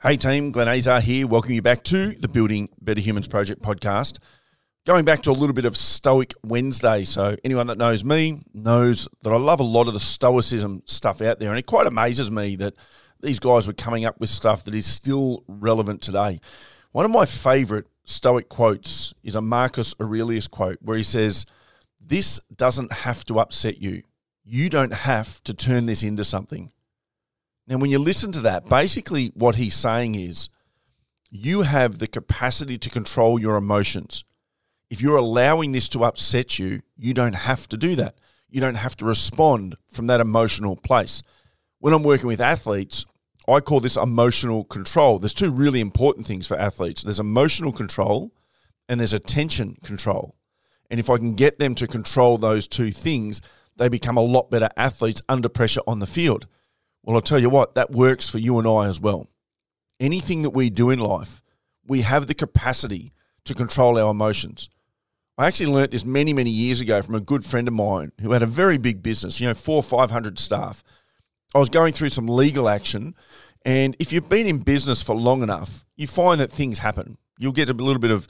Hey team, Glenn Azar here. Welcome you back to the Building Better Humans Project podcast. Going back to a little bit of Stoic Wednesday. So, anyone that knows me knows that I love a lot of the Stoicism stuff out there. And it quite amazes me that these guys were coming up with stuff that is still relevant today. One of my favorite Stoic quotes is a Marcus Aurelius quote where he says, This doesn't have to upset you. You don't have to turn this into something. Now, when you listen to that, basically what he's saying is you have the capacity to control your emotions. If you're allowing this to upset you, you don't have to do that. You don't have to respond from that emotional place. When I'm working with athletes, I call this emotional control. There's two really important things for athletes there's emotional control and there's attention control. And if I can get them to control those two things, they become a lot better athletes under pressure on the field. Well, I'll tell you what, that works for you and I as well. Anything that we do in life, we have the capacity to control our emotions. I actually learnt this many, many years ago from a good friend of mine who had a very big business, you know, four or 500 staff. I was going through some legal action. And if you've been in business for long enough, you find that things happen. You'll get a little bit of,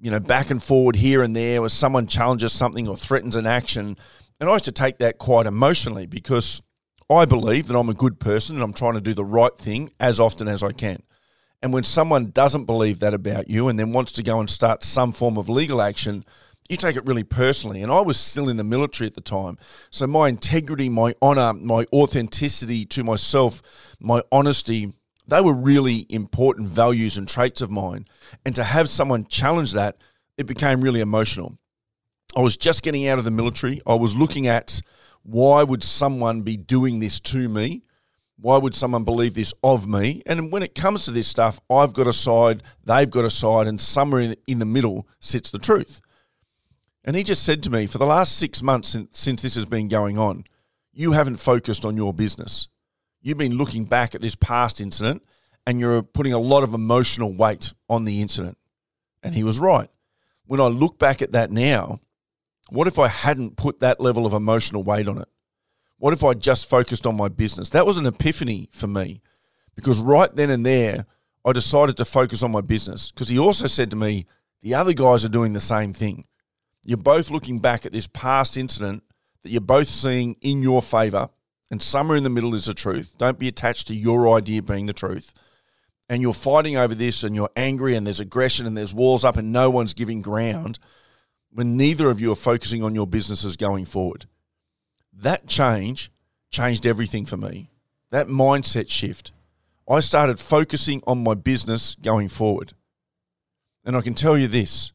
you know, back and forward here and there, or someone challenges something or threatens an action. And I used to take that quite emotionally because I believe that I'm a good person and I'm trying to do the right thing as often as I can. And when someone doesn't believe that about you and then wants to go and start some form of legal action, you take it really personally. And I was still in the military at the time. So my integrity, my honor, my authenticity to myself, my honesty, they were really important values and traits of mine. And to have someone challenge that, it became really emotional. I was just getting out of the military. I was looking at why would someone be doing this to me? Why would someone believe this of me? And when it comes to this stuff, I've got a side, they've got a side, and somewhere in, the middle sits the truth. And he just said to me, for the last six months since, since this has been going on, you haven't focused on your business. You've been looking back at this past incident and you're putting a lot of emotional weight on the incident. And he was right. When I look back at that now, what if I hadn't put that level of emotional weight on it? What if I just focused on my business? That was an epiphany for me because right then and there, I decided to focus on my business because he also said to me, the other guys are doing the same thing. You're both looking back at this past incident that you're both seeing in your favor, and somewhere in the middle is the truth. Don't be attached to your idea being the truth. And you're fighting over this, and you're angry, and there's aggression, and there's walls up, and no one's giving ground when neither of you are focusing on your businesses going forward. That change changed everything for me. That mindset shift. I started focusing on my business going forward. And I can tell you this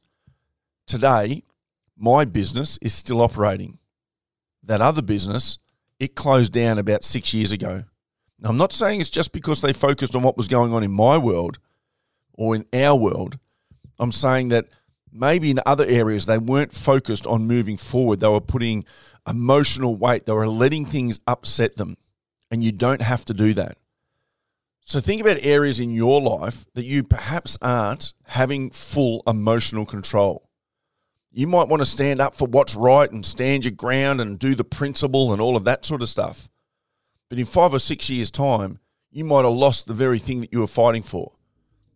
today, my business is still operating. That other business, it closed down about six years ago. Now, I'm not saying it's just because they focused on what was going on in my world or in our world. I'm saying that maybe in other areas they weren't focused on moving forward. They were putting emotional weight, they were letting things upset them. And you don't have to do that. So think about areas in your life that you perhaps aren't having full emotional control. You might want to stand up for what's right and stand your ground and do the principle and all of that sort of stuff. But in five or six years' time, you might have lost the very thing that you were fighting for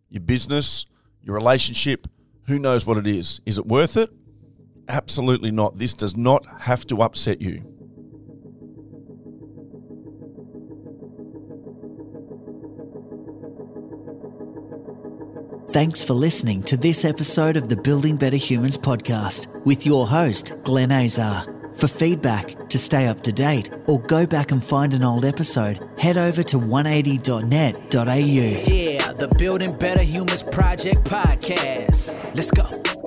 your business, your relationship, who knows what it is? Is it worth it? Absolutely not. This does not have to upset you. Thanks for listening to this episode of the Building Better Humans podcast with your host, Glenn Azar. For feedback, to stay up to date, or go back and find an old episode, head over to 180.net.au. Yeah, the Building Better Humans Project podcast. Let's go.